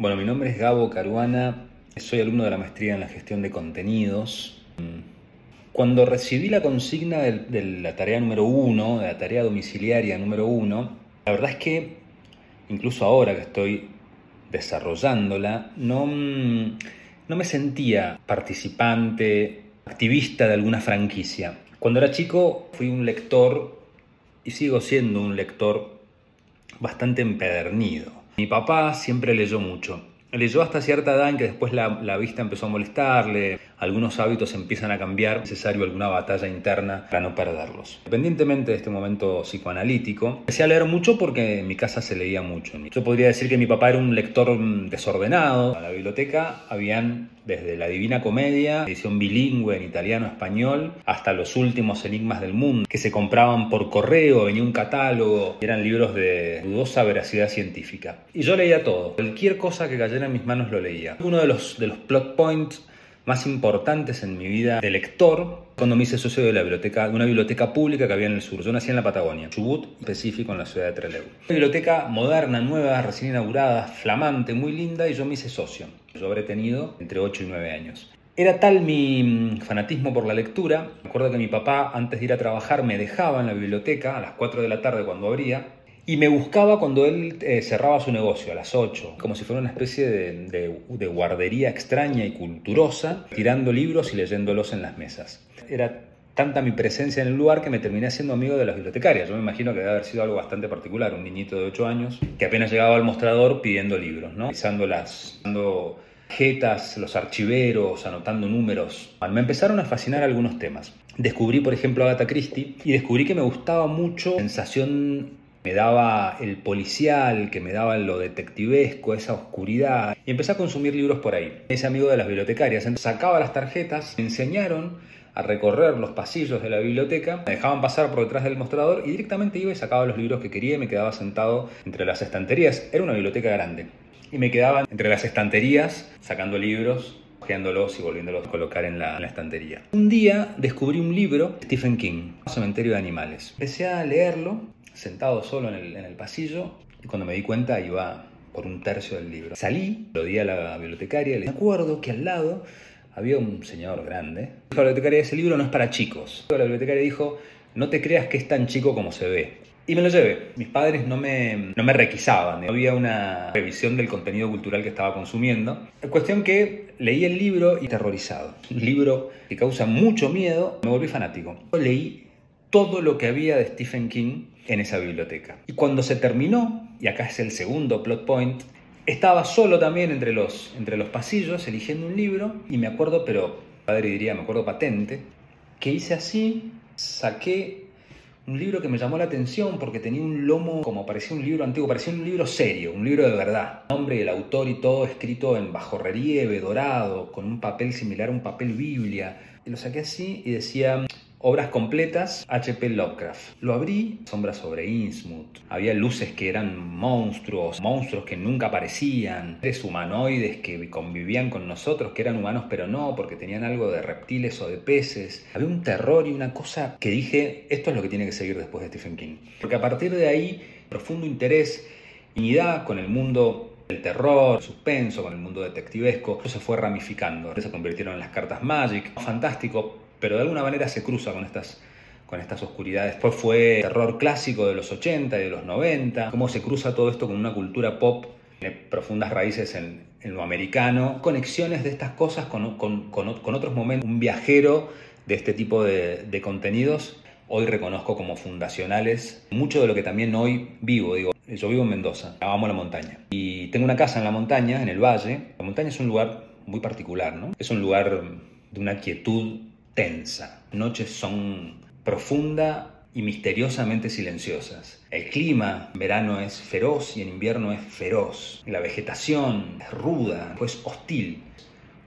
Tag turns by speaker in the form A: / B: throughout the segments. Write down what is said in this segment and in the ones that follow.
A: Bueno, mi nombre es Gabo Caruana, soy alumno de la maestría en la gestión de contenidos. Cuando recibí la consigna de, la tarea número uno, de la tarea domiciliaria número uno, la verdad es que incluso ahora que estoy desarrollándola, no, no me sentía participante, activista de alguna franquicia. Cuando era chico fui un lector y sigo siendo un lector bastante empedernido. Mi papá siempre leyó mucho. Leyó hasta cierta edad en que después la, la, vista empezó a molestarle, algunos hábitos empiezan a cambiar, es necesario alguna batalla interna para no perderlos. Independientemente de este momento psicoanalítico, empecé a leer mucho porque en mi casa se leía mucho. Yo podría decir que mi papá era un lector desordenado. A la biblioteca habían desde la Divina Comedia, edición bilingüe en italiano-español, hasta los últimos enigmas del mundo, que se compraban por correo, venía un catálogo, eran libros de dudosa veracidad científica. Y yo leía todo, cualquier cosa que cayera en mis manos lo leía. Uno de los, de los plot points más importantes en mi vida de lector cuando me hice socio de, la biblioteca, de una biblioteca pública que había en el sur. Yo nací en la Patagonia, Chubut, específico en la ciudad de Trelew. Una biblioteca moderna, nueva, recién inaugurada, flamante, muy linda y yo me hice socio. Yo habré tenido entre 8 y 9 años. Era tal mi mm, fanatismo por la lectura, me acuerdo que mi papá antes de ir a trabajar me dejaba en la biblioteca a las 4 de la tarde cuando abría y me buscaba cuando él eh, cerraba su negocio a las 8, como si fuera una especie de, de, guardería extraña y culturosa, tirando libros y leyéndolos en las mesas. Era tanta mi presencia en el lugar que me terminé haciendo amigo de las bibliotecarias. Yo me imagino que debe haber sido algo bastante particular, un niñito de 8 años que apenas llegaba al mostrador pidiendo libros, ¿no? Pisándolas, dando jetas, los archiveros, anotando números. Me empezaron a fascinar algunos temas. Descubrí, por ejemplo, Agatha Christie y descubrí que me gustaba mucho la sensación me daba el policial, que me daba lo detectivesco, esa oscuridad. Y empecé a consumir libros por ahí. Ese amigo de las bibliotecarias. sacaba las tarjetas, me enseñaron a recorrer los pasillos de la biblioteca, me dejaban pasar por detrás del mostrador y directamente iba y sacaba los libros que quería y me quedaba sentado entre las estanterías. Era una biblioteca grande. Y me quedaba entre las estanterías sacando libros hojeándolos y volviéndolos a colocar en la, en la, estantería. Un día descubrí un libro Stephen King, Cementerio de Animales. Empecé a leerlo sentado solo en el, pasillo y cuando me di cuenta iba por un tercio del libro. Salí, lo di a la bibliotecaria le acuerdo que al lado había un señor grande. Dijo la bibliotecaria, ese libro no es para chicos. La bibliotecaria dijo, no te creas que es tan chico como se ve. Y me lo llevé. Mis padres no me, no me requisaban, no había una revisión del contenido cultural que estaba consumiendo. Cuestión que leí el libro y terrorizado. Un libro que causa mucho miedo, me volví fanático. Leí todo lo que había de Stephen King en esa biblioteca. Y cuando se terminó, y acá es el segundo plot point, estaba solo también entre los, entre los pasillos eligiendo un libro y me acuerdo, pero padre diría, me acuerdo patente, que hice así, saqué un libro que me llamó la atención porque tenía un lomo como parecía un libro antiguo, parecía un libro serio, un libro de verdad. El nombre, el autor y todo escrito en bajo relieve, dorado, con un papel similar a un papel Biblia. Y lo saqué así y decía Obras completas, H.P. Lovecraft. Lo abrí, sombras sobre Innsmouth. Había luces que eran monstruos, monstruos que nunca aparecían, seres humanoides que convivían con nosotros, que eran humanos pero no, porque tenían algo de reptiles o de peces. Había un terror y una cosa que dije, esto es lo que tiene que seguir después de Stephen King. Porque a partir de ahí, profundo interés, unidad con el mundo el terror, el suspenso, con el mundo detectivesco, eso se fue ramificando. Se convirtieron en las cartas Magic. Fantástico, pero de alguna manera se cruza con estas, con estas oscuridades. Después fue terror clásico de los 80 y de los 90, cómo se cruza todo esto con una cultura pop, tiene profundas raíces en, lo americano, conexiones de estas cosas con, otros momentos. Un viajero de este tipo de, de contenidos hoy reconozco como fundacionales mucho de lo que también hoy vivo. Digo, yo vivo en Mendoza, amo la montaña y tengo una casa en la montaña, en el valle. La montaña es un lugar muy particular, ¿no? Es un lugar de una quietud tensa. Noches son profunda y misteriosamente silenciosas. El clima en verano es feroz y en invierno es feroz. La vegetación es ruda, pues hostil.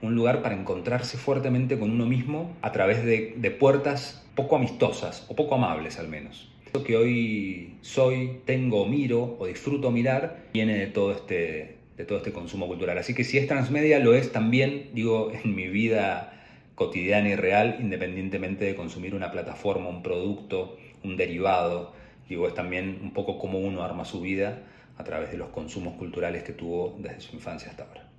A: Un lugar para encontrarse fuertemente con uno mismo a través de, de puertas poco amistosas o poco amables al menos. Lo que hoy soy, tengo, miro o disfruto mirar viene de todo este de todo este consumo cultural. Así que si es transmedia, lo es también, digo, en mi vida cotidiana y real, independientemente de consumir una plataforma, un producto, un derivado. Digo, es también un poco como uno arma su vida a través de los consumos culturales que tuvo desde su infancia hasta ahora.